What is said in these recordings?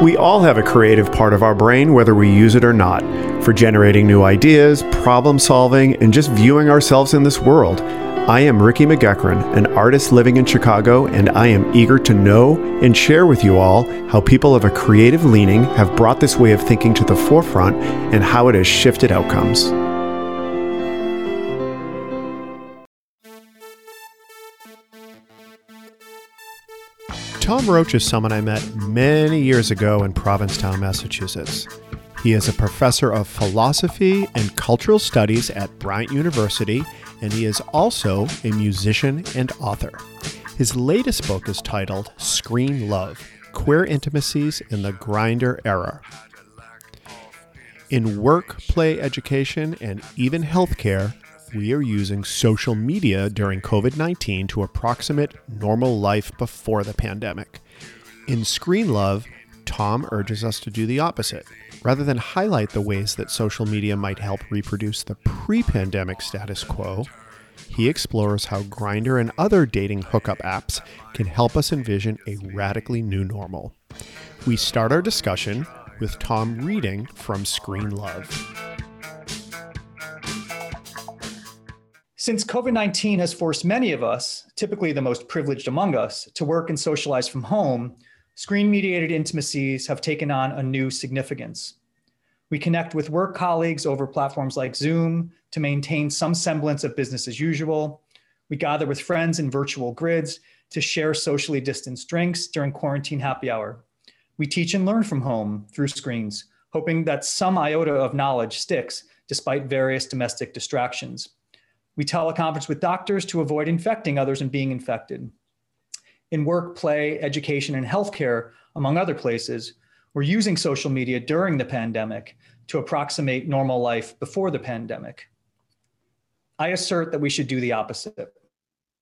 We all have a creative part of our brain, whether we use it or not, for generating new ideas, problem solving, and just viewing ourselves in this world. I am Ricky McGuckran, an artist living in Chicago, and I am eager to know and share with you all how people of a creative leaning have brought this way of thinking to the forefront and how it has shifted outcomes. Tom Roach is someone I met many years ago in Provincetown, Massachusetts. He is a professor of philosophy and cultural studies at Bryant University, and he is also a musician and author. His latest book is titled Screen Love Queer Intimacies in the Grindr Era. In work, play, education, and even healthcare, we are using social media during COVID 19 to approximate normal life before the pandemic. In Screen Love, Tom urges us to do the opposite. Rather than highlight the ways that social media might help reproduce the pre pandemic status quo, he explores how Grindr and other dating hookup apps can help us envision a radically new normal. We start our discussion with Tom reading from Screen Love. Since COVID 19 has forced many of us, typically the most privileged among us, to work and socialize from home, screen mediated intimacies have taken on a new significance. We connect with work colleagues over platforms like Zoom to maintain some semblance of business as usual. We gather with friends in virtual grids to share socially distanced drinks during quarantine happy hour. We teach and learn from home through screens, hoping that some iota of knowledge sticks despite various domestic distractions. We teleconference with doctors to avoid infecting others and being infected. In work, play, education, and healthcare, among other places, we're using social media during the pandemic to approximate normal life before the pandemic. I assert that we should do the opposite.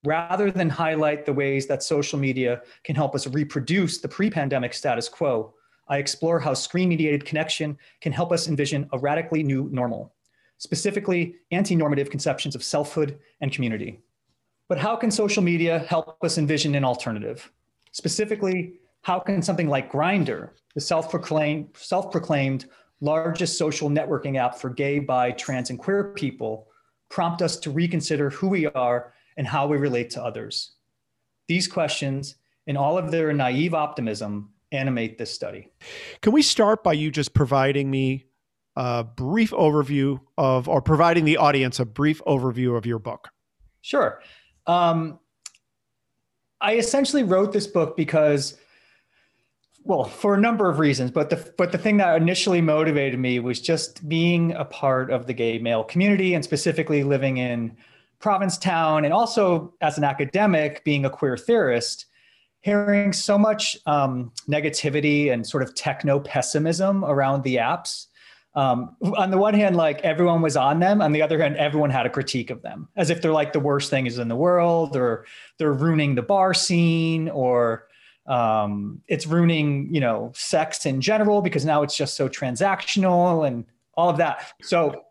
Rather than highlight the ways that social media can help us reproduce the pre pandemic status quo, I explore how screen mediated connection can help us envision a radically new normal specifically anti-normative conceptions of selfhood and community. But how can social media help us envision an alternative? Specifically, how can something like Grindr, the self-proclaimed, largest social networking app for gay, bi, trans, and queer people, prompt us to reconsider who we are and how we relate to others? These questions, in all of their naive optimism, animate this study. Can we start by you just providing me a brief overview of, or providing the audience a brief overview of your book? Sure. Um, I essentially wrote this book because, well, for a number of reasons, but the but the thing that initially motivated me was just being a part of the gay male community and specifically living in Provincetown and also as an academic being a queer theorist hearing so much um, negativity and sort of techno pessimism around the apps um, on the one hand, like everyone was on them. On the other hand, everyone had a critique of them, as if they're like the worst things in the world, or they're ruining the bar scene, or um, it's ruining, you know, sex in general because now it's just so transactional and all of that. So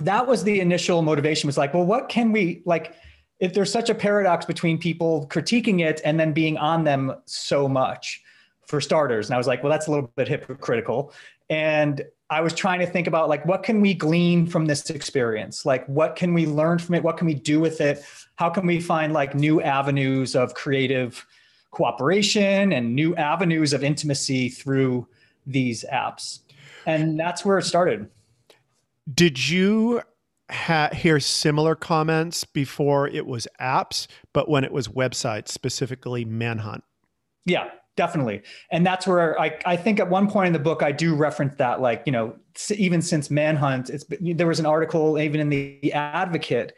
that was the initial motivation. Was like, well, what can we like? If there's such a paradox between people critiquing it and then being on them so much, for starters. And I was like, well, that's a little bit hypocritical. And I was trying to think about like what can we glean from this experience? Like what can we learn from it? What can we do with it? How can we find like new avenues of creative cooperation and new avenues of intimacy through these apps? And that's where it started. Did you ha- hear similar comments before it was apps, but when it was websites, specifically Manhunt? Yeah, definitely. And that's where I, I think at one point in the book i do reference that like you know even since manhunt it's there was an article even in the advocate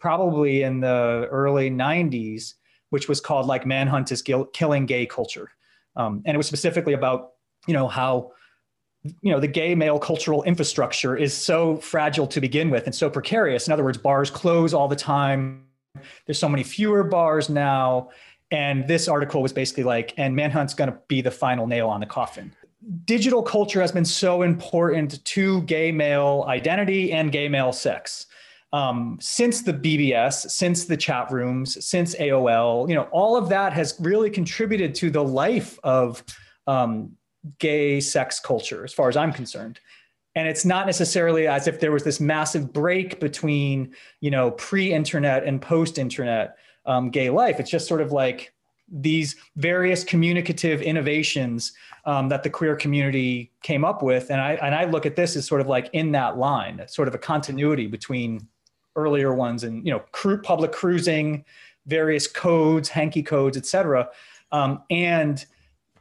probably in the early 90s which was called like manhunt is killing gay culture. Um, and it was specifically about you know how you know the gay male cultural infrastructure is so fragile to begin with and so precarious. In other words bars close all the time. There's so many fewer bars now and this article was basically like, and Manhunt's going to be the final nail on the coffin. Digital culture has been so important to gay male identity and gay male sex. um, since the BBS, since the chat rooms, since AOL, you know, all of that has really contributed to the life of um, gay sex culture, as far as I'm concerned. And it's not necessarily as if there was this massive break between, you know, pre-internet and post-internet um, gay life. It's just sort of like these various communicative innovations um, that the queer community came up with. And I and I look at this as sort of like in that line, sort of a continuity between earlier ones and you know cru- public cruising, various codes, hanky codes, et cetera, um, and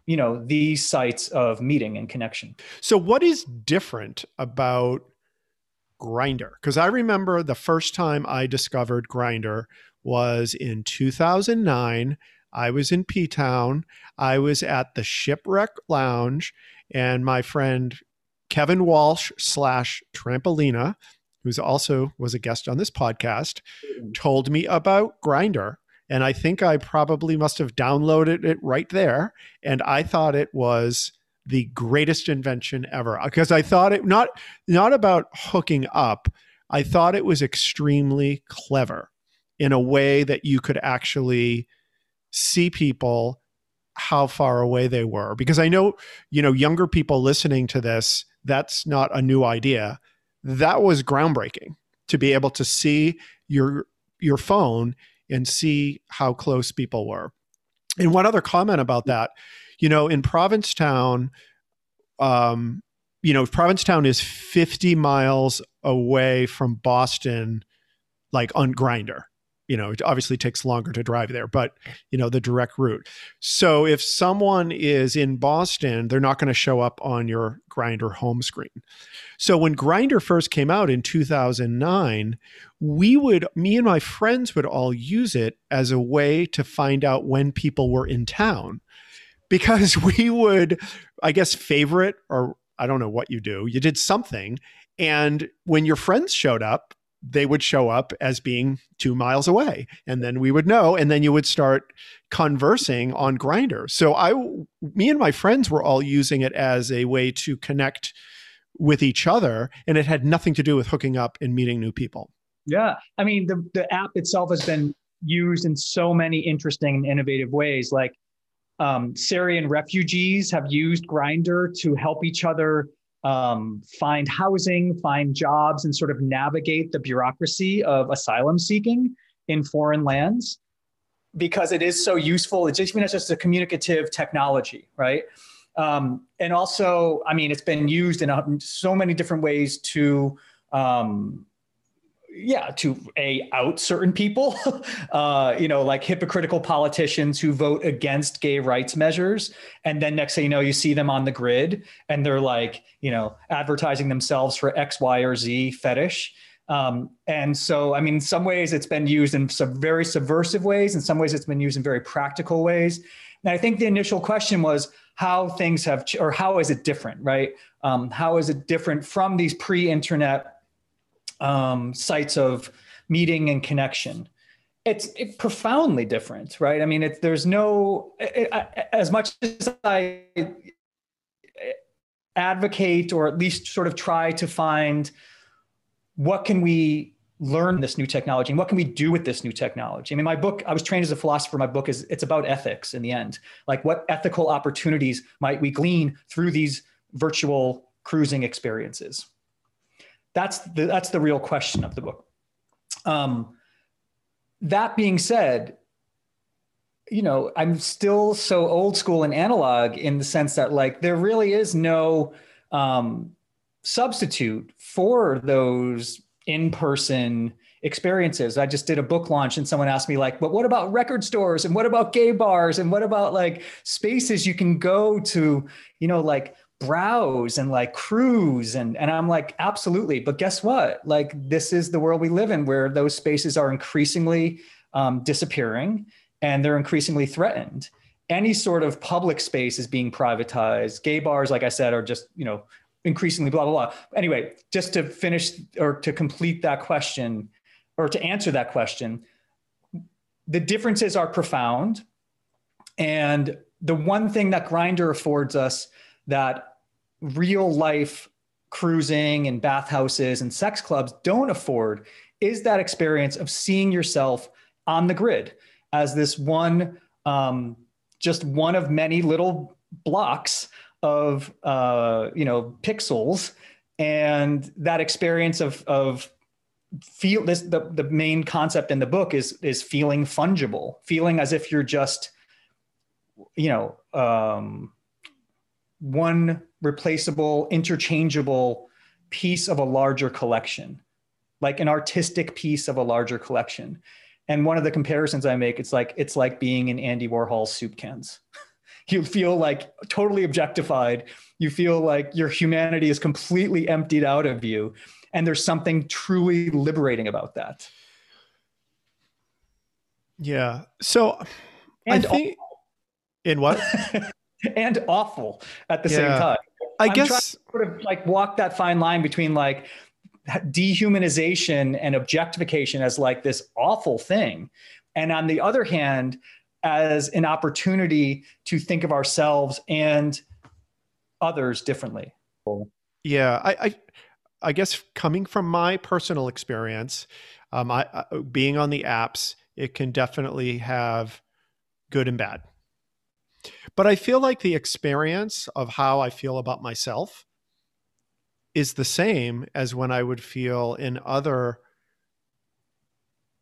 you know these sites of meeting and connection. So, what is different about Grindr? Because I remember the first time I discovered Grindr was in 2009. I was in P Town. I was at the Shipwreck Lounge, and my friend Kevin Walsh slash Trampolina who's also was a guest on this podcast, mm. told me about Grindr. And I think I probably must have downloaded it right there. And I thought it was the greatest invention ever uh, because I thought it not not about hooking up. I thought it was extremely clever in a way that you could actually see people how far away they were. Because I know, you know, younger people listening to this, that's not a new idea. That was groundbreaking to be able to see your your phone and see how close people were. And one other comment about that, you know, in Provincetown, um, you know, Provincetown is 50 miles away from Boston, like on Grindr you know, it obviously takes longer to drive there, but you know, the direct route. So if someone is in Boston, they're not going to show up on your Grindr home screen. So when Grindr first came out in 2009, we would me and my friends would all use it as a way to find out when people were in town because we would I guess favorite or I don't know what you do. You did something and when your friends showed up, they would show up as being two miles away and then we would know and then you would start conversing on Grindr so i me and my friends were all using it as a way to connect with each other and it had nothing to do with hooking up and meeting new people. Yeah i mean the, the app itself has been used in so many interesting and innovative ways like um, syrian refugees have used Grindr to help each other um, find housing, find jobs, and sort of navigate the bureaucracy of asylum seeking in foreign lands because it is so useful. It's just, even as just a communicative technology, right? Um, and also, I mean, it's been used in so many different ways to um, yeah to a out certain people uh, you know like hypocritical politicians who vote against gay rights measures and then next thing you know you see them on the grid and they're like you know advertising themselves for x y or z fetish. Um, and so i mean in some ways it's been used in some very subversive ways in some ways it's been used in very practical ways. And i think the initial question was how things have or how is it different right? Um, how is it different from these pre-internet um, sites of meeting and connection. It's it profoundly different right? I mean it's there's no it, I, as much as i advocate or at least sort of try to find what can we learn this new technology and what can we do with this new technology? I mean my book i was trained as a philosopher. My book is it's about ethics in the end like what ethical opportunities might we glean through these virtual cruising experiences that's the, that's the real question of the book. Um, that being said, you know, I'm still so old school and analog in the sense that like there really is no um, substitute for those in-person experiences. I just did a book launch and someone asked me like, but what about record stores and what about gay bars and what about like spaces you can go to, you know, like browse and like cruise and and I'm like absolutely. But guess what? Like this is the world we live in where those spaces are increasingly um, disappearing and they're increasingly threatened. Any sort of public space is being privatized. Gay bars like I said are just you know increasingly blah blah blah. Anyway just to finish or to complete that question or to answer that question the differences are profound. And the one thing that Grindr affords us that real life cruising and bathhouses and sex clubs don't afford is that experience of seeing yourself on the grid as this one, um, just one of many little blocks of uh, you know pixels, and that experience of of feel this the, the main concept in the book is is feeling fungible feeling as if you're just you know um, one replaceable interchangeable piece of a larger collection like an artistic piece of a larger collection. And one of the comparisons i make it's like it's like being in andy warhol's soup cans. You feel like totally objectified. You feel like your humanity is completely emptied out of you and there's something truly liberating about that. Yeah. So and i think awful. in what and awful at the yeah. same time. I I'm guess sort of like walk that fine line between like dehumanization and objectification as like this awful thing and on the other hand as an opportunity to think of ourselves and others differently. Yeah i i, I guess coming from my personal experience um, I, I being on the apps it can definitely have good and bad but i feel like the experience of how i feel about myself is the same as when I would feel in other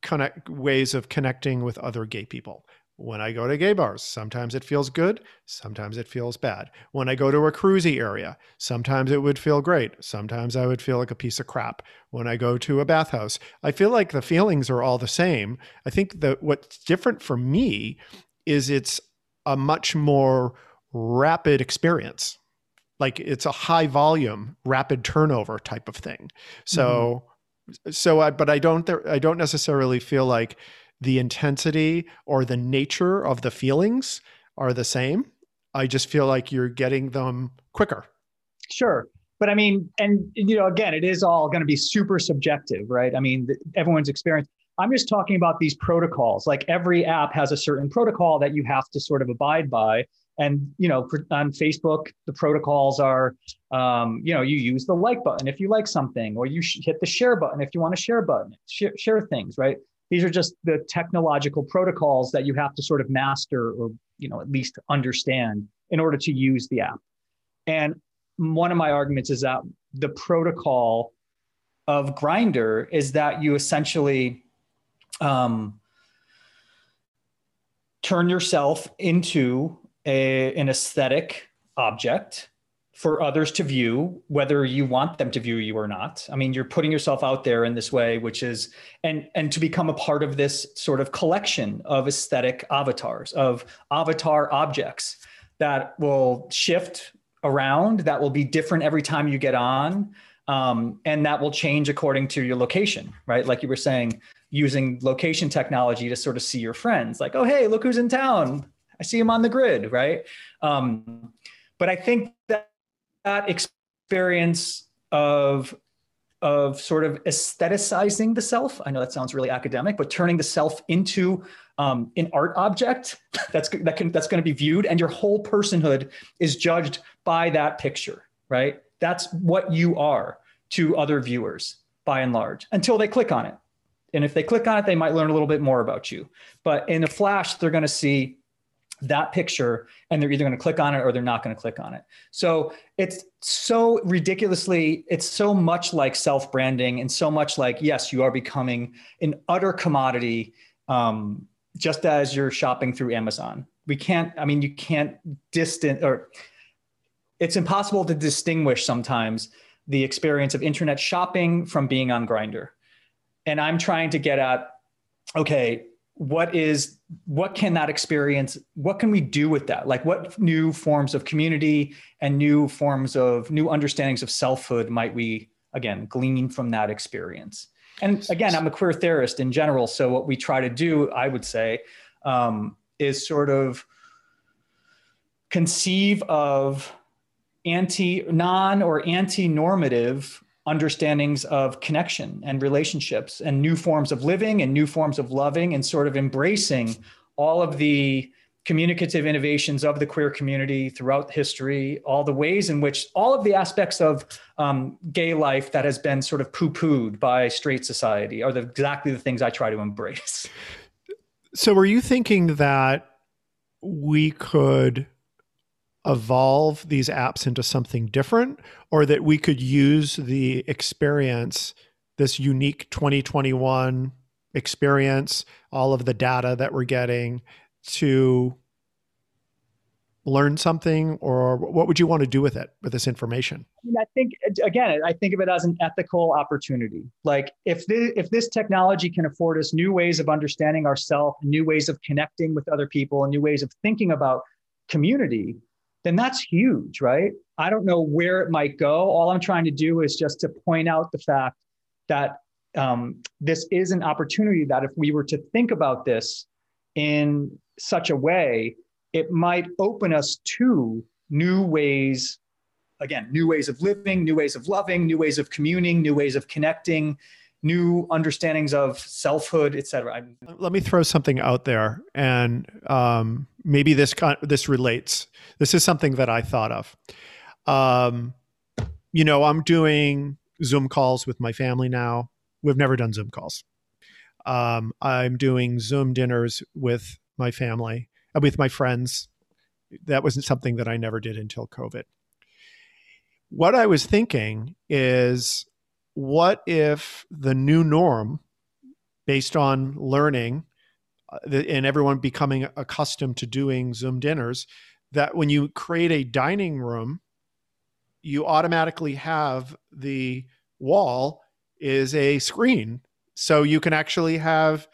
connect ways of connecting with other gay people. When I go to gay bars, sometimes it feels good, sometimes it feels bad. When I go to a cruisy area, sometimes it would feel great, sometimes I would feel like a piece of crap. When I go to a bathhouse, I feel like the feelings are all the same. I think that what's different for me is it's a much more rapid experience. Like it's a high volume rapid turnover type of thing. So mm-hmm. so i but i don't i don't necessarily feel like the intensity or the nature of the feelings are the same. I just feel like you're getting them quicker. Sure. But i mean and you know again it is all going to be super subjective right? I mean everyone's experience i'm just talking about these protocols. Like every app has a certain protocol that you have to sort of abide by. And you know on facebook the protocols are um, you know you use the like button if you like something or you hit the share button if you want to share button share, share things right? These are just the technological protocols that you have to sort of master or you know at least understand in order to use the app. And one of my arguments is that the protocol of Grindr is that you essentially um, turn yourself into a, an aesthetic object for others to view whether you want them to view you or not. I mean you're putting yourself out there in this way which is and and to become a part of this sort of collection of aesthetic avatars of avatar objects that will shift around that will be different every time you get on um, and that will change according to your location right? Like you were saying using location technology to sort of see your friends like oh hey look who's in town I see him on the grid, right? Um, but I think that that experience of of sort of aestheticizing the self. I know that sounds really academic, but turning the self into um, an art object that's that can that's going to be viewed, and your whole personhood is judged by that picture, right? That's what you are to other viewers, by and large, until they click on it. And if they click on it, they might learn a little bit more about you. But in a flash, they're going to see that picture and they're either going to click on it or they're not going to click on it. So it's so ridiculously, it's so much like self branding and so much like, yes, you are becoming an utter commodity um, just as you're shopping through Amazon. We can't, I mean, you can't distant or it's impossible to distinguish sometimes the experience of internet shopping from being on Grindr. And I'm trying to get at, okay, what is what can that experience what can we do with that? Like what new forms of community and new forms of new understandings of selfhood might we again glean from that experience? And again i'm a queer theorist in general so what we try to do i would say um, is sort of conceive of anti non or anti normative understandings of connection and relationships and new forms of living and new forms of loving and sort of embracing all of the communicative innovations of the queer community throughout history, all the ways in which all of the aspects of um, gay life that has been sort of poo pooed by straight society are the, exactly the things I try to embrace. So, were you thinking that we could evolve these apps into something different, or that we could use the experience, this unique 2021 experience, all of the data that we're getting to learn something or what would you want to do with it with this information? I, mean, I think again i think of it as an ethical opportunity. Like if this, if this technology can afford us new ways of understanding ourselves new ways of connecting with other people and new ways of thinking about community then that's huge right i don't know where it might go all i'm trying to do is just to point out the fact that um, this is an opportunity that if we were to think about this in such a way, it might open us to new ways, again, new ways of living, new ways of loving, new ways of communing, new ways of connecting, new understandings of selfhood, et cetera. Let me throw something out there, and um, maybe this this relates. This is something that I thought of. Um, you know, I'm doing Zoom calls with my family now. We've never done Zoom calls. Um, I'm doing Zoom dinners with my family, uh, with my friends. That wasn't something that I never did until COVID. What I was thinking is what if the new norm, based on learning and everyone becoming accustomed to doing Zoom dinners, that when you create a dining room, you automatically have the wall is a screen so you can actually have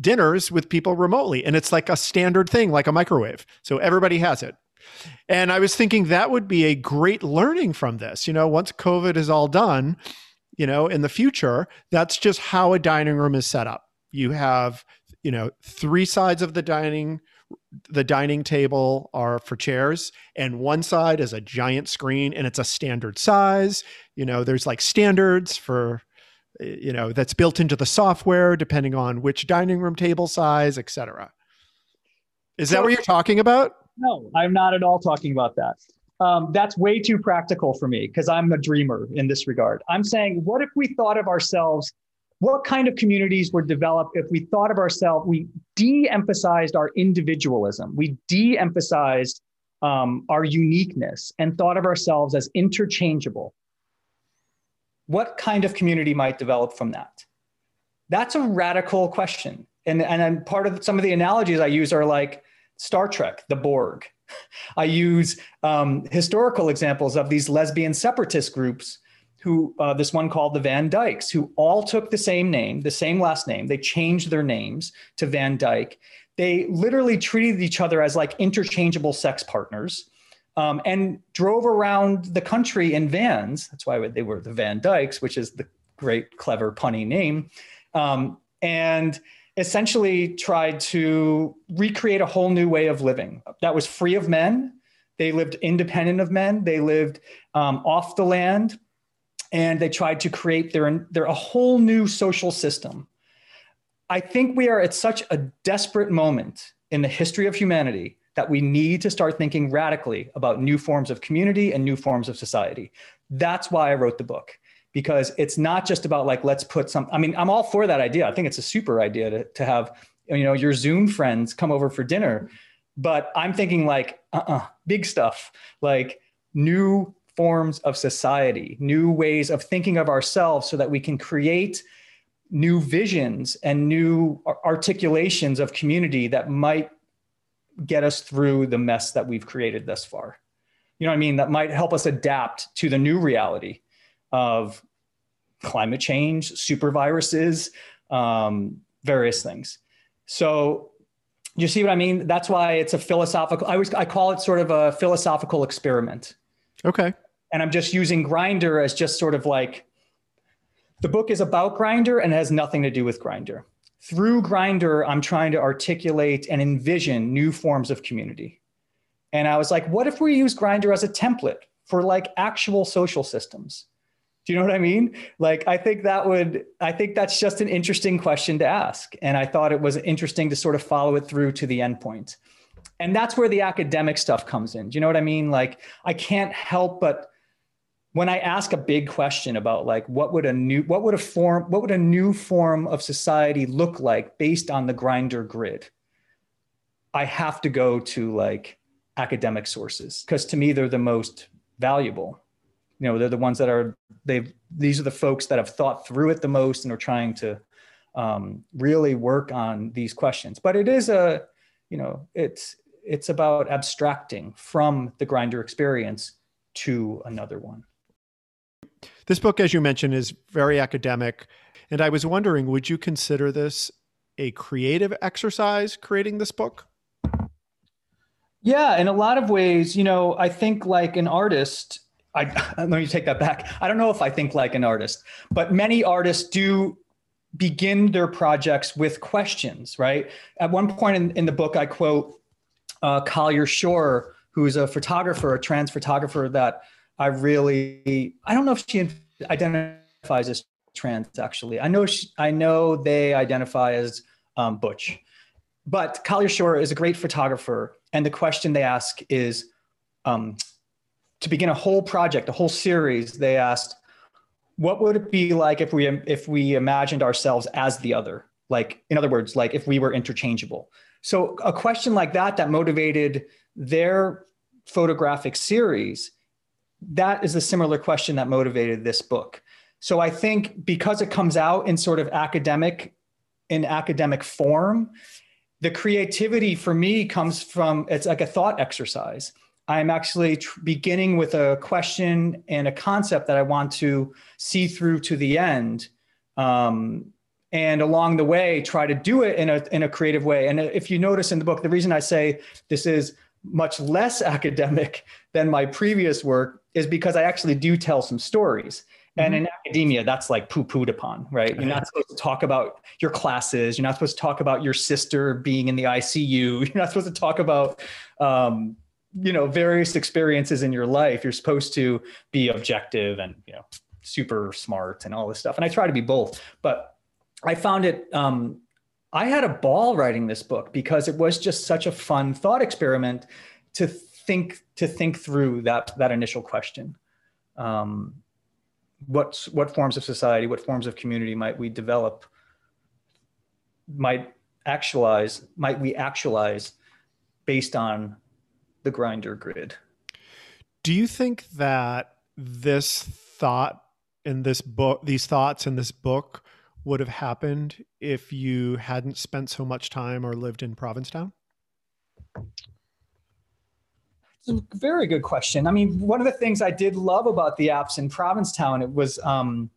dinners with people remotely. And it's like a standard thing, like a microwave. So everybody has it. And I was thinking that would be a great learning from this. You know, once COVID is all done, you know, in the future, that's just how a dining room is set up. You have, you know, three sides of the dining the dining table are for chairs and one side is a giant screen and it's a standard size. You know there's like standards for you know that's built into the software depending on which dining room table size etc is that what you're talking about? No i'm not at all talking about that. Um, that's way too practical for me because i'm a dreamer in this regard. I'm saying what if we thought of ourselves what kind of communities would develop if we thought of ourselves we de-emphasized our individualism we de-emphasized um, our uniqueness and thought of ourselves as interchangeable what kind of community might develop from that? That's a radical question. And, and part of some of the analogies I use are like Star Trek, the Borg. I use um, historical examples of these lesbian separatist groups who, uh, this one called the Van Dykes, who all took the same name, the same last name. They changed their names to Van Dyke. They literally treated each other as like interchangeable sex partners um, and drove around the country in vans. That's why they were the Van Dykes, which is the great, clever, punny name. Um, and essentially tried to recreate a whole new way of living that was free of men. They lived independent of men. They lived um, off the land, and they tried to create their, their a whole new social system. I think we are at such a desperate moment in the history of humanity that we need to start thinking radically about new forms of community and new forms of society. That's why I wrote the book because it's not just about like let's put some I mean I'm all for that idea. I think it's a super idea to to have you know your Zoom friends come over for dinner, but I'm thinking like uh-uh, big stuff, like new forms of society, new ways of thinking of ourselves so that we can create new visions and new articulations of community that might get us through the mess that we've created thus far. You know what I mean? That might help us adapt to the new reality of climate change, super viruses, um, various things. So you see what I mean? That's why it's a philosophical. I was I call it sort of a philosophical experiment. Okay. And I'm just using Grindr as just sort of like the book is about Grindr and has nothing to do with Grindr. through Grindr, I'm trying to articulate and envision new forms of community. And I was like, what if we use Grindr as a template for like actual social systems? Do you know what I mean? Like, I think that would, I think that's just an interesting question to ask. And I thought it was interesting to sort of follow it through to the end point. And that's where the academic stuff comes in. Do you know what I mean? Like, I can't help but when I ask a big question about like what would a new what would a form what would a new form of society look like based on the Grindr grid, I have to go to like academic sources because to me they're the most valuable. You know, they're the ones that are they've these are the folks that have thought through it the most and are trying to um, really work on these questions. But it is a, you know, it's it's about abstracting from the Grindr experience to another one. This book, as you mentioned, is very academic. And I was wondering, would you consider this a creative exercise creating this book? Yeah, in a lot of ways, you know, I think like an artist, I let me take that back. I don't know if I think like an artist, but many artists do begin their projects with questions, right? At one point in, in the book, I quote uh, Collier Schorr, who's a photographer, a trans photographer that I really, I don't know if she identifies as trans actually. I know she, I know they identify as um, butch, but Collier Schorr is a great photographer, and the question they ask is, um, to begin a whole project, a whole series. They asked, what would it be like if we if we imagined ourselves as the other? Like, in other words, like if we were interchangeable. So a question like that that motivated their photographic series that is a similar question that motivated this book. So I think because it comes out in sort of academic in academic form, the creativity for me comes from it's like a thought exercise. I'm actually tr- beginning with a question and a concept that I want to see through to the end. Um, and along the way, try to do it in a, in a creative way. And if you notice in the book, the reason I say this is much less academic than my previous work is because I actually do tell some stories. And mm-hmm. in academia, that's like poo pooed upon, right? You're not supposed to talk about your classes. You're not supposed to talk about your sister being in the ICU. You're not supposed to talk about, um, you know, various experiences in your life. You're supposed to be objective and, you know, super smart and all this stuff. And I try to be both. But I found it, um, I had a ball writing this book because it was just such a fun thought experiment to think to think through that that initial question. Um, what what forms of society, what forms of community might we develop? Might actualize? Might we actualize based on the Grindr grid? Do you think that this thought in this book, these thoughts in this book, would have happened if you hadn't spent so much time or lived in Provincetown? Very good question. I mean, one of the things I did love about the apps in Provincetown, it was um,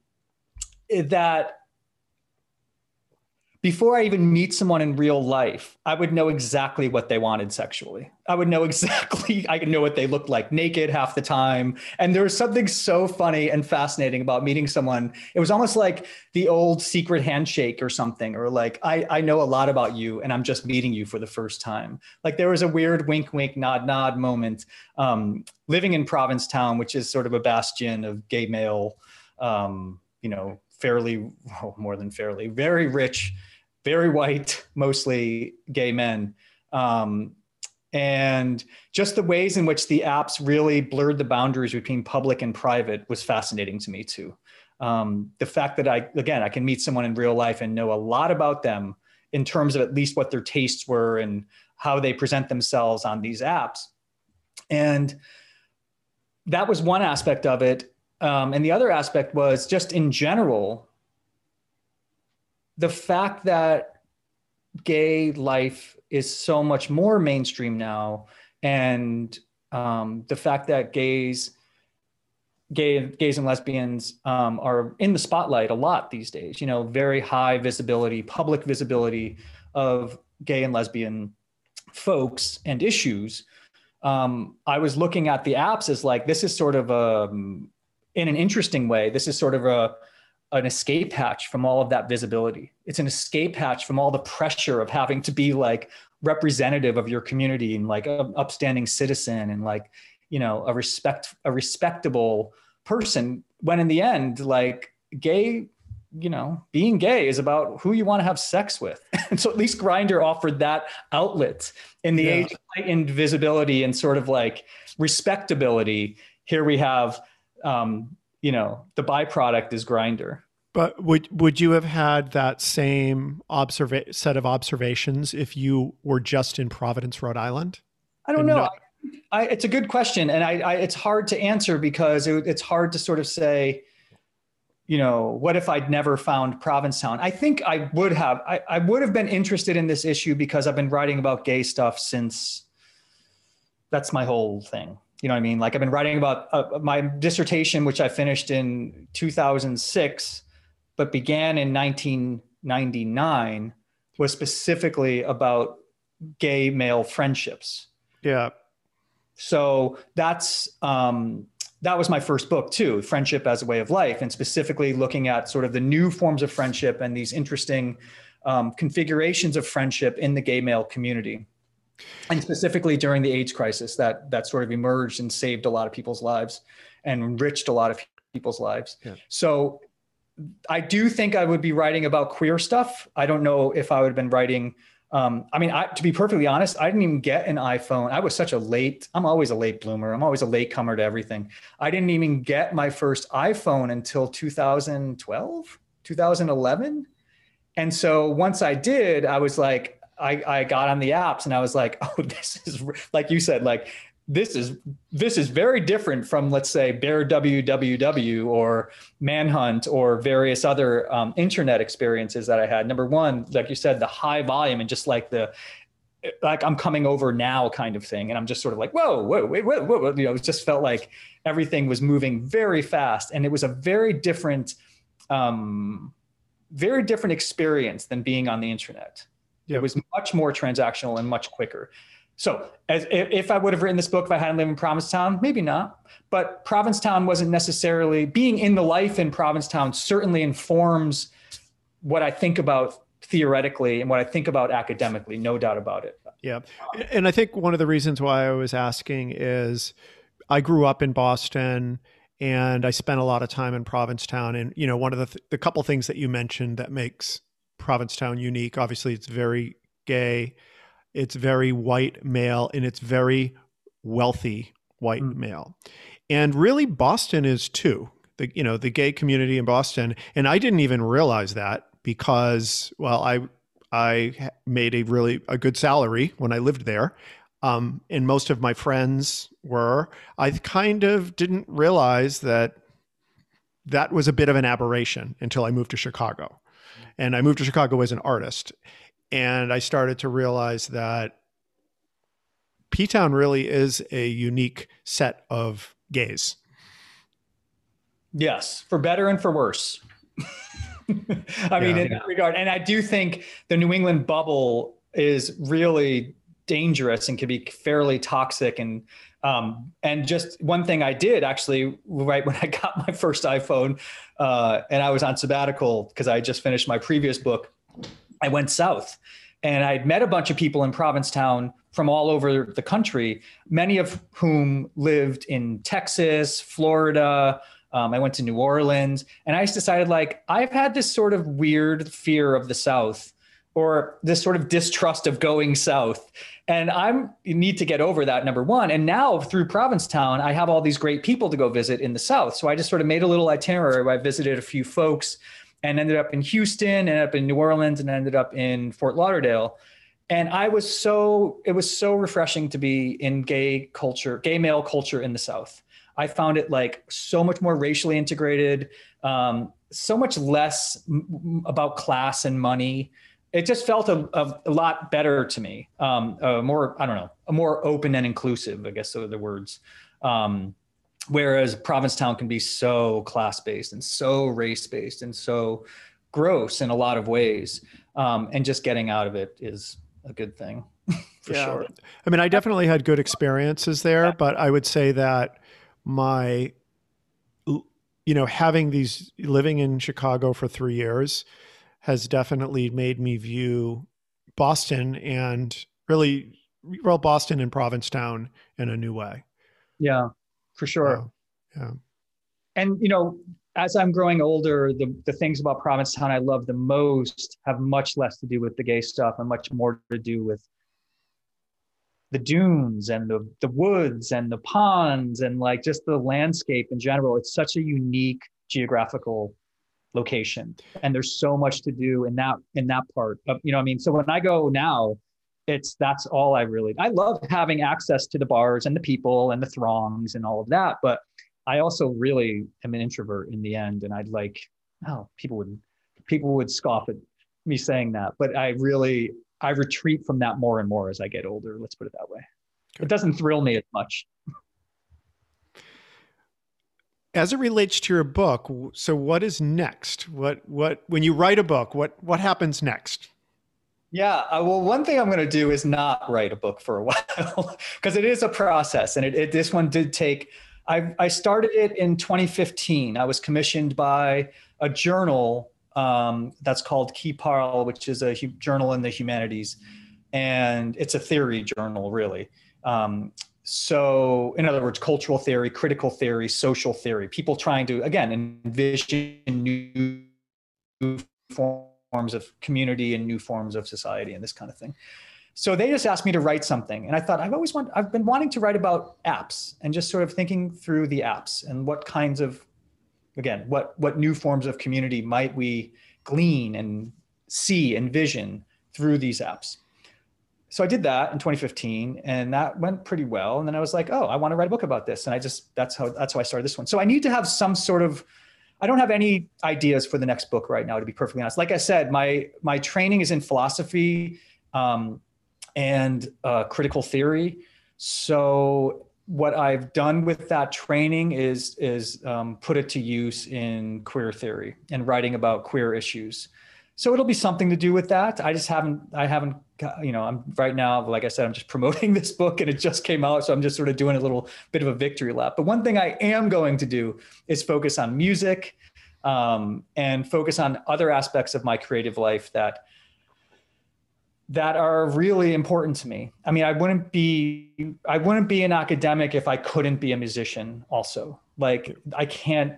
that before I even meet someone in real life, I would know exactly what they wanted sexually. I would know exactly, I could know what they looked like naked half the time. And there was something so funny and fascinating about meeting someone. It was almost like the old secret handshake or something, or like, I, I know a lot about you and I'm just meeting you for the first time. Like there was a weird wink, wink, nod, nod moment um, living in Provincetown, which is sort of a bastion of gay male, um, you know, fairly, well, more than fairly, very rich very white, mostly gay men. Um, and just the ways in which the apps really blurred the boundaries between public and private was fascinating to me too. Um, the fact that I, again, I can meet someone in real life and know a lot about them in terms of at least what their tastes were and how they present themselves on these apps. And that was one aspect of it. Um, and the other aspect was just in general, the fact that gay life is so much more mainstream now, and um, the fact that gays, gay, gays and lesbians um, are in the spotlight a lot these days. You know, very high visibility, public visibility of gay and lesbian folks and issues. Um, I was looking at the apps as like this is sort of a, um, in an interesting way. This is sort of a an escape hatch from all of that visibility. It's an escape hatch from all the pressure of having to be like representative of your community and like an upstanding citizen and like, you know, a respect, a respectable person when in the end, like gay, you know, being gay is about who you want to have sex with. and so at least Grindr offered that outlet in the yeah. age of heightened visibility and sort of like respectability. Here we have, um, you know, the byproduct is Grindr But would would you have had that same observa- set of observations if you were just in Providence, Rhode Island? I don't know. Not- I, I, it's a good question, and I, it's hard to answer because it, it's hard to sort of say, you know, what if I'd never found Provincetown? I think I would have. I, I would have been interested in this issue because I've been writing about gay stuff since. That's my whole thing. You know what I mean? Like I've been writing about uh, my dissertation, which I finished in 2006 but began in 1999 was specifically about gay male friendships. Yeah. So that's um, that was my first book too, Friendship as a Way of Life, and specifically looking at sort of the new forms of friendship and these interesting um, configurations of friendship in the gay male community, and specifically during the AIDS crisis that that sort of emerged and saved a lot of people's lives and enriched a lot of people's lives. Yeah. So I do think I would be writing about queer stuff. I don't know if I would have been writing. Um, I mean, I, to be perfectly honest, I didn't even get an iPhone. I was such a late. I'm always a late bloomer. I'm always a late comer to everything. I didn't even get my first iPhone until 2012, 2011. And so once I did, I was like, I, I got on the apps and I was like, oh, this is like you said, like this is this is very different from let's say bear www or manhunt or various other um, internet experiences that i had. Number one like you said the high volume and just like the like i'm coming over now kind of thing. And i'm just sort of like whoa whoa wait whoa, whoa, whoa. you know it just felt like everything was moving very fast. And it was a very different um very different experience than being on the internet yep. it was much more transactional and much quicker so, as, if I would have written this book if I hadn't lived in Provincetown, maybe not. But Provincetown wasn't necessarily being in the life in Provincetown certainly informs what I think about theoretically and what I think about academically, no doubt about it. Yeah. And I think one of the reasons why I was asking is I grew up in Boston and I spent a lot of time in Provincetown. And, you know, one of the, th- the couple things that you mentioned that makes Provincetown unique, obviously, it's very gay it's very white male and it's very wealthy white mm. male. And really Boston is too. The you know, the gay community in Boston and I didn't even realize that because well I I made a really a good salary when I lived there. Um, and most of my friends were. I kind of didn't realize that that was a bit of an aberration until I moved to Chicago. And I moved to Chicago as an artist. And I started to realize that P Town really is a unique set of gays. Yes, for better and for worse. I mean, in that regard. And I do think the New England bubble is really dangerous and can be fairly toxic and um, and just one thing I did actually, right when I got my first iPhone, uh, and I was on sabbatical because I just finished my previous book, I went south and I'd met a bunch of people in Provincetown from all over the country, many of whom lived in Texas, Florida. Um, I went to New Orleans, and I just decided like I've had this sort of weird fear of the South, or this sort of distrust of going south, and I'm need to get over that. Number one, and now through Provincetown, I have all these great people to go visit in the South. So I just sort of made a little itinerary. Where I visited a few folks and ended up in Houston, ended up in New Orleans, and ended up in Fort Lauderdale. And I was so, it was so refreshing to be in gay culture, gay male culture in the South. I found it like so much more racially integrated, um, so much less m- about class and money. It just felt a, a, a lot better to me. Um, more, I don't know, a more open and inclusive, I guess are the words. Um, whereas Provincetown can be so class based and so race based and so gross in a lot of ways. Um, and just getting out of it is a good thing for yeah. sure. I mean, I definitely had good experiences there, but I would say that my, you know, having these living in Chicago for three years has definitely made me view Boston and really, well, Boston and Provincetown in a new way. Yeah for sure. Yeah. and you know, as I'm growing older, the, the things about Provincetown I love the most have much less to do with the gay stuff and much more to do with the dunes and the, the woods and the ponds and like just the landscape in general. It's such a unique geographical location. And there's so much to do in that in that part of, you know, I mean, so when I go now, it's that's all I really I love having access to the bars and the people and the throngs and all of that. But I also really am an introvert in the end. And I'd like, oh, people would people would scoff at me saying that. But I really I retreat from that more and more as I get older. Let's put it that way. It doesn't thrill me as much. As it relates to your book, so what is next? What what when you write a book, what what happens next? Yeah, uh, well, one thing I'm going to do is not write a book for a while because it is a process, and it, it, this one did take. I, I started it in 2015. I was commissioned by a journal um, that's called Qui-Parle, which is a hu- journal in the humanities, and it's a theory journal, really. Um, so, in other words, cultural theory, critical theory, social theory, people trying to, again, envision new forms of community and new forms of society and this kind of thing. So they just asked me to write something. And I thought, I've always want, I've been wanting to write about apps and just sort of thinking through the apps and what kinds of again, what what new forms of community might we glean and see and vision through these apps? So I did that in 2015, and that went pretty well. And then I was like, oh, I want to write a book about this, and I just that's how that's how I started this one. So I need to have some sort of I don't have any ideas for the next book right now, to be perfectly honest. Like I said, my my training is in philosophy um, and uh, critical theory. So what I've done with that training is is um, put it to use in queer theory and writing about queer issues. So it'll be something to do with that. I just haven't I haven't you know I'm right now like I said I'm just promoting this book and it just came out so I'm just sort of doing a little bit of a victory lap. But one thing I am going to do is focus on music um, and focus on other aspects of my creative life that that are really important to me. I mean, I wouldn't be I wouldn't be an academic if I couldn't be a musician also. Like I can't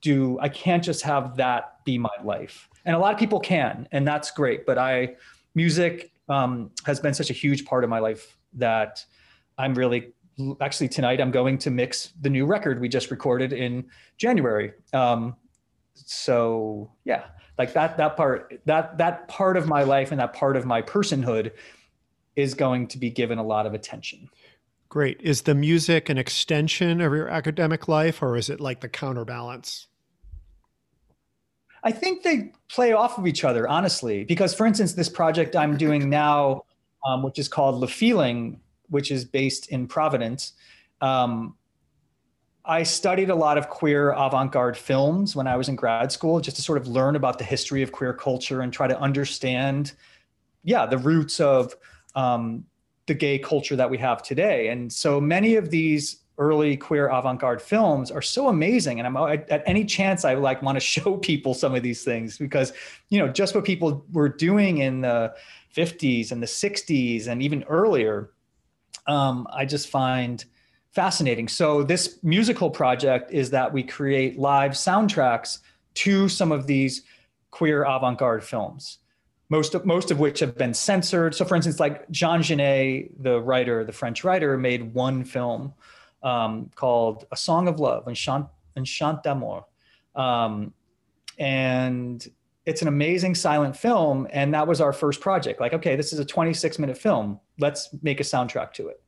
do I can't just have that be my life. And a lot of people can, and that's great, but I music um, has been such a huge part of my life that I'm really actually tonight I'm going to mix the new record we just recorded in January. Um, so yeah, like that that part that that part of my life and that part of my personhood is going to be given a lot of attention. Great. Is the music an extension of your academic life or is it like the counterbalance i think they play off of each other honestly because for instance this project i'm doing now um, which is called le feeling which is based in providence um, I studied a lot of queer avant garde films when I was in grad school, just to sort of learn about the history of queer culture and try to understand, yeah, the roots of um, the gay culture that we have today. And so many of these early queer avant-garde films are so amazing and i'm at any chance i like want to show people some of these things because you know just what people were doing in the 50s and the 60s and even earlier um, i just find fascinating. So this musical project is that we create live soundtracks to some of these queer avant-garde films. Most of, most of which have been censored. So, for instance, like Jean Genet, the writer, the French writer, made one film um, called "A Song of Love" and "Chant, Chant d'amour," um, and it's an amazing silent film. And that was our first project. Like, okay, this is a 26 minute film. Let's make a soundtrack to it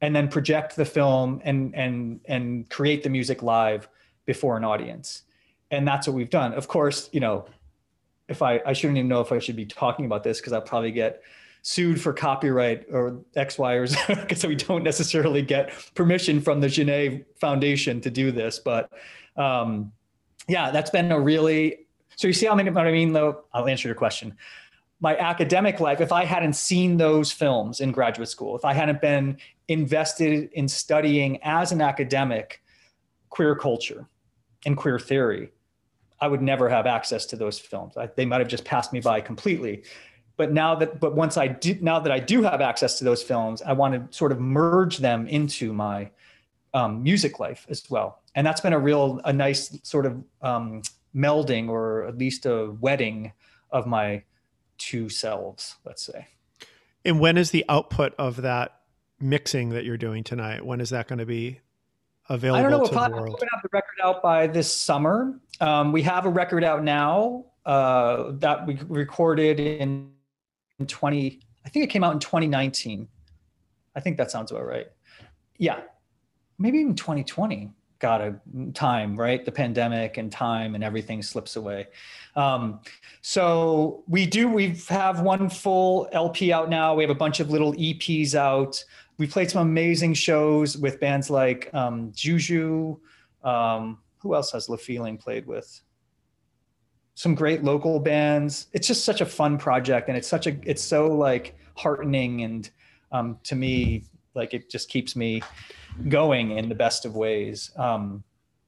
and then project the film and and and create the music live before an audience and that's what we've done of course you know if i i shouldn't even know if i should be talking about this because i'll probably get sued for copyright or x y or z because we don't necessarily get permission from the genet foundation to do this but um yeah that's been a really so you see how many what i mean though i'll answer your question my academic life, if I hadn't seen those films in graduate school, if I hadn't been invested in studying as an academic queer culture and queer theory, I would never have access to those films. I, they might have just passed me by completely. But now that, but once I do, now that I do have access to those films, I want to sort of merge them into my um, music life as well. And that's been a real, a nice sort of um, melding or at least a wedding of my two selves, let's say. And when is the output of that mixing that you're doing tonight? When is that going to be available I don't know, to the world? We're going to have the record out by this summer. Um, we have a record out now uh, that we recorded in 20, I think it came out in 2019. I think that sounds about right. Yeah, maybe even 2020 got a time right? The pandemic and time and everything slips away. Um, so we do we have one full lp out now. We have a bunch of little eps out. We played some amazing shows with bands like um, juju um, who else has LaFeeling played with some great local bands it's just such a fun project and it's such a it's so like heartening and um, to me like it just keeps me going in the best of ways. Um,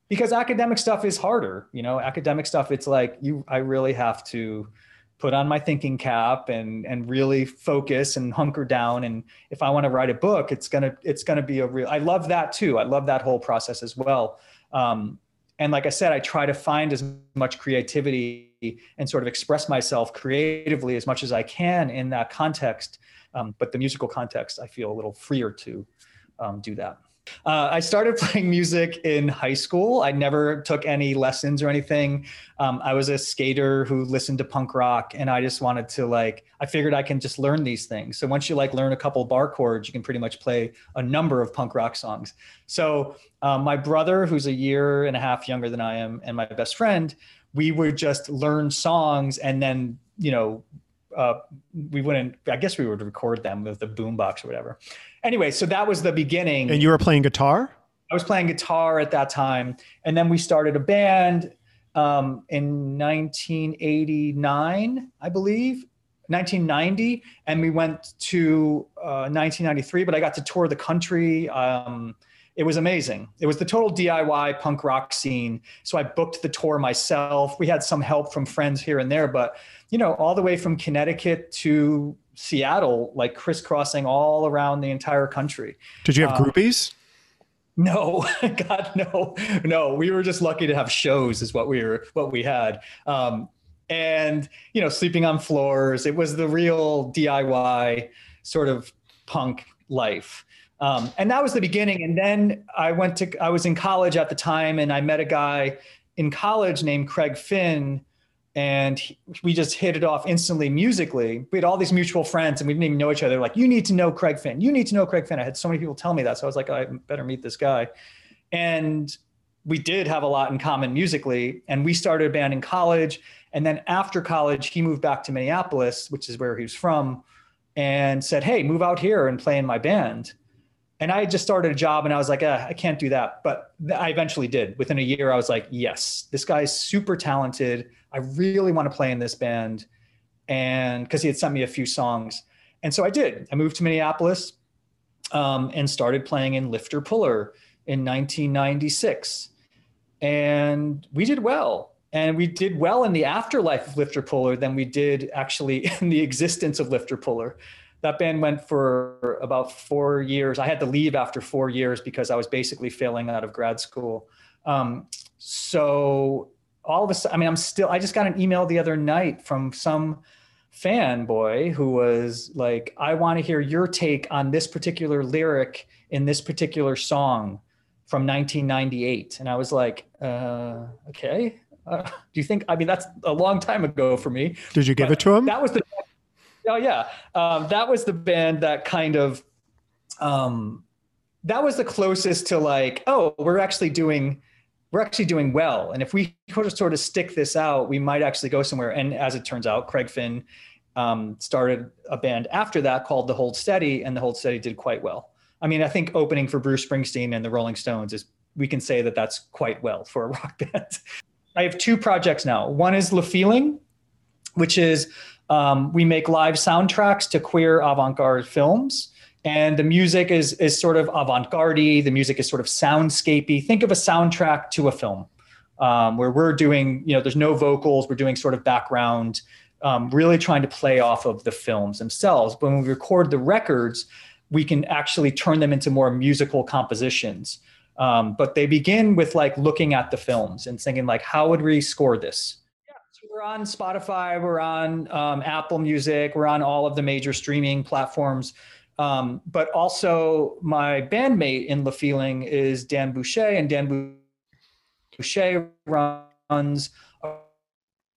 because academic stuff is harder, you know, academic stuff, it's like you, I really have to put on my thinking cap and, and really focus and hunker down. And if I want to write a book, it's to, it's to be a real, I love that too. I love that whole process as well. Um, and like I said, I try to find as much creativity and sort of express myself creatively as much as I can in that context. Um, but the musical context, I feel a little freer to um, do that. Uh, I started playing music in high school. I never took any lessons or anything. Um, I was a skater who listened to punk rock, and I just wanted to like. I figured I can just learn these things. So once you like learn a couple bar chords, you can pretty much play a number of punk rock songs. So um, my brother, who's a year and a half younger than I am, and my best friend, we would just learn songs and then you know uh, we wouldn't i guess we would record them with the boombox or whatever anyway, so that was the beginning. And you were playing guitar? I was playing guitar at that time. And then we started a band um, in 1989, I believe, 1990. And we went to uh, 1993, but I got to tour the country. Um, it was amazing. It was the total DIY punk rock scene. So I booked the tour myself. We had some help from friends here and there, but you know, all the way from Connecticut to Seattle, like crisscrossing all around the entire country. Did you have um, groupies? No, God, no, no. We were just lucky to have shows, is what we were, what we had. Um, and you know, sleeping on floors. It was the real DIY sort of punk life. Um, and that was the beginning. And then I went to, I was in college at the time, and I met a guy in college named Craig Finn and he, we just hit it off instantly musically. We had all these mutual friends, and we didn't even know each other. like, you need to know Craig Finn. You need to know Craig Finn. I had so many people tell me that, so I was like, I better meet this guy. And we did have a lot in common musically, and we started a band in college. And then after college, he moved back to Minneapolis, which is where he was from, and said, "Hey, move out here and play in my band." And I had just started a job, and I was like, eh, "I can't do that." But I eventually did. Within a year, I was like, "Yes, this guy's super talented." I really want to play in this band. And because he had sent me a few songs. And so I did. I moved to Minneapolis um, and started playing in Lifter Puller in 1996. And we did well. And we did well in the afterlife of Lifter Puller than we did actually in the existence of Lifter Puller. That band went for about four years. I had to leave after four years because I was basically failing out of grad school. Um, so all of a sudden, I mean, I'm still, I just got an email the other night from some fanboy who was like, I want to hear your take on this particular lyric in this particular song from 1998. And I was like, uh, okay. Uh, do you think, I mean, that's a long time ago for me. Did you give it to him? That was the, oh yeah. Um, that was the band that kind of, um, that was the closest to like, oh, we're actually doing, we're actually doing well. And if we could sort of stick this out, we might actually go somewhere. And as it turns out, Craig Finn um, started a band after that called The Hold Steady, and The Hold Steady did quite well. I mean, I think opening for Bruce Springsteen and the Rolling Stones is, we can say that that's quite well for a rock band. I have two projects now. One is LaFeeling, which is um, we make live soundtracks to queer avant garde films and the music is is sort of avant-garde the music is sort of soundscapey think of a soundtrack to a film um, where we're doing you know there's no vocals we're doing sort of background um, really trying to play off of the films themselves but when we record the records we can actually turn them into more musical compositions Um, but they begin with like looking at the films and thinking like, how would we score this? Yeah, so we're on Spotify, we're on um, Apple Music, we're on all of the major streaming platforms. Um, but also, my bandmate in La Feeling is Dan Boucher, and Dan Boucher runs a,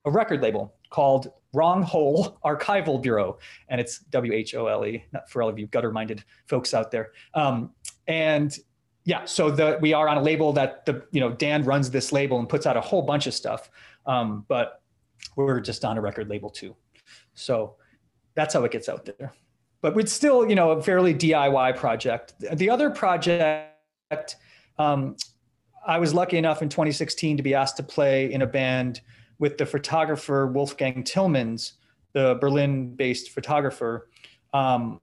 a record label called Wrong Whole Archival Bureau, and it's W H O L E. Not for all of you gutter-minded folks out there. Um, and yeah, so the we are on a label that the you know Dan runs this label and puts out a whole bunch of stuff, um, but we're just on a record label too. So that's how it gets out there but it's still you know a fairly DIY project. The other project, um, I was lucky enough in 2016 to be asked to play in a band with the photographer Wolfgang Tillmans, the Berlin-based photographer. Um,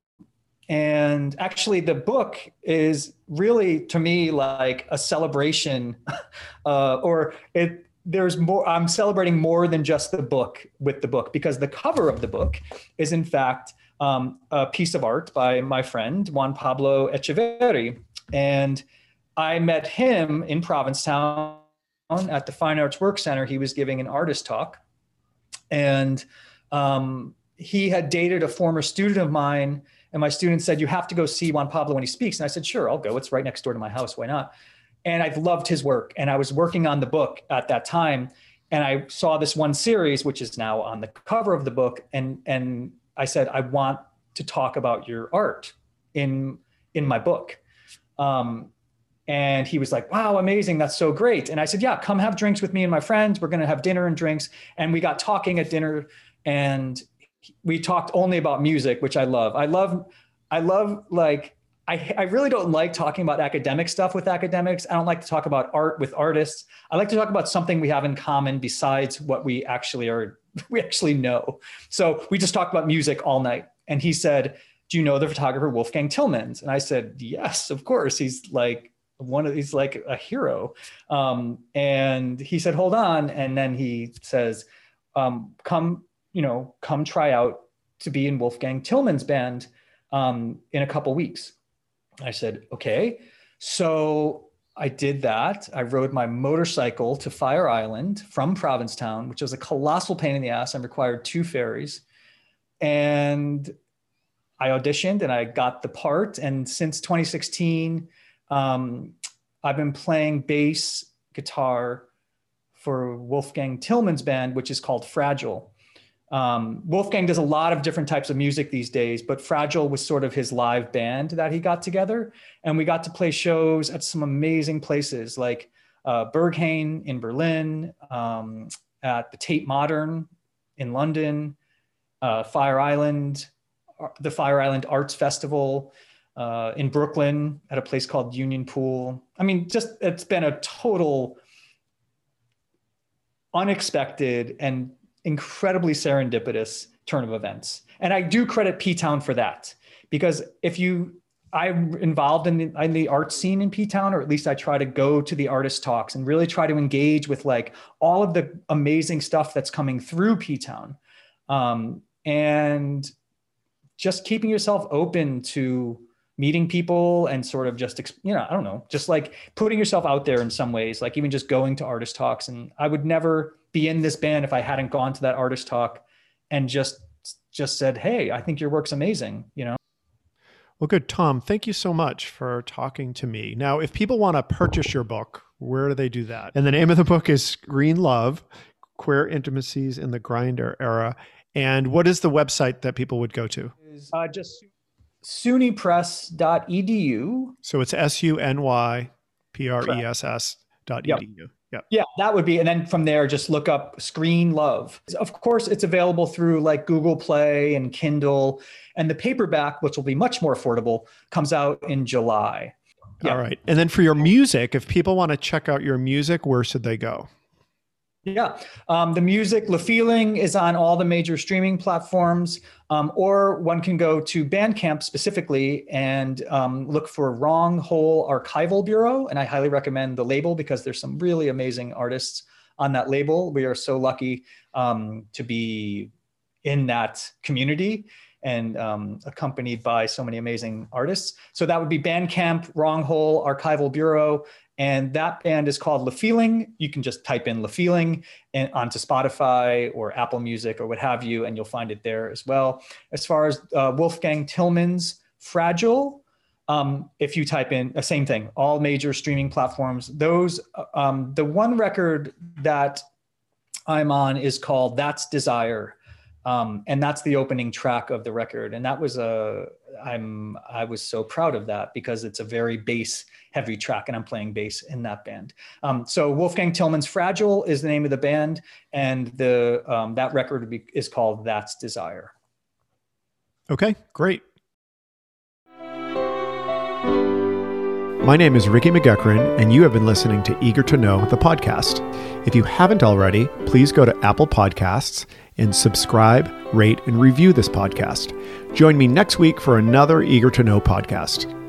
and actually, the book is really to me like a celebration, uh, or it there's more i'm celebrating more than just the book with the book because the cover of the book is in fact um, a piece of art by my friend Juan Pablo Echeverri. And I met him in Provincetown at the Fine Arts Work Center. He was giving an artist talk. And um, he had dated a former student of mine. And my student said, You have to go see Juan Pablo when he speaks. And I said, Sure, I'll go. It's right next door to my house. Why not? And I've loved his work. And I was working on the book at that time. And I saw this one series, which is now on the cover of the book. And, and I said, I want to talk about your art in in my book. Um, and he was like, wow, amazing. That's so great. And I said, yeah, come have drinks with me and my friends. We're going to have dinner and drinks. And we got talking at dinner and we talked only about music, which I love. I love, I love like, I, I really don't like talking about academic stuff with academics. I don't like to talk about art with artists. I like to talk about something we have in common besides what we actually are we actually know. So we just talked about music all night. And he said, Do you know the photographer Wolfgang Tillmans? And I said, Yes, of course. He's like one of he's like a hero. Um, and he said, Hold on. And then he says, um, Come, you know, come try out to be in Wolfgang Tillmans' band um, in a couple weeks. I said, Okay. So I did that. I rode my motorcycle to Fire Island from Provincetown, which was a colossal pain in the ass and required two ferries. And I auditioned and I got the part. And since 2016, um, I've been playing bass guitar for Wolfgang Tillmans' band, which is called Fragile. Um, Wolfgang does a lot of different types of music these days, but Fragile was sort of his live band that he got together. And we got to play shows at some amazing places like uh, Berghain in Berlin, um, at the Tate Modern in London, uh, Fire Island, uh, the Fire Island Arts Festival uh, in Brooklyn at a place called Union Pool. I mean, just it's been a total unexpected and incredibly serendipitous turn of events. And I do credit P Town for that because if you, I'm involved in the, in the art scene in P Town, or at least I try to go to the artist talks and really try to engage with like all of the amazing stuff that's coming through P Town. Um, and just keeping yourself open to meeting people and sort of just you know i don't know just like putting yourself out there in some ways like even just going to artist talks and i would never be in this band if I hadn't gone to that artist talk and just just said, "Hey, I think your work's amazing," you know. Well, good, Tom. Thank you so much for talking to me. Now, if people want to purchase your book, where do they do that? And the name of the book is Screen Love: Queer Intimacies in the Grindr Era. And what is the website that people would go to? Uh, just sunypress.edu. So it's S U N Y P R E S S dot edu. Yeah. Yeah, that would be. And then from there, just look up Screen Love. Of course, it's available through like Google Play and Kindle. And the paperback, which will be much more affordable, comes out in July. Yeah. All right. And then for your music, if people want to check out your music, where should they go? Yeah, um, the music, La Feeling is on all the major streaming platforms, um, or one can go to Bandcamp specifically and um, look for Wrong Whole Archival Bureau. And I highly recommend the label because there's some really amazing artists on that label. We are so lucky um, to be in that community. and um, accompanied by so many amazing artists. So that would be Bandcamp, Wrong Whole, Archival Bureau, and that band is called La Feeling. You can just type in La Feeling and onto Spotify or Apple Music or what have you, and you'll find it there as well. As far as uh, Wolfgang Tillmans' Fragile, um, if you type in the uh, same thing, all major streaming platforms, those uh, um, the one record that I'm on is called That's Desire. Um, and that's the opening track of the record. And that was a I'm I was so proud of that because it's a very bass heavy track, and I'm playing bass in that band. Um, so Wolfgang Tillmans' "Fragile" is the name of the band, and the um, that record be, is called "That's Desire." Okay, great. My name is Ricky McGuckran, and you have been listening to Eager to Know, the podcast. If you haven't already, please go to Apple Podcasts and subscribe, rate, and review this podcast. Join me next week for another Eager to Know podcast.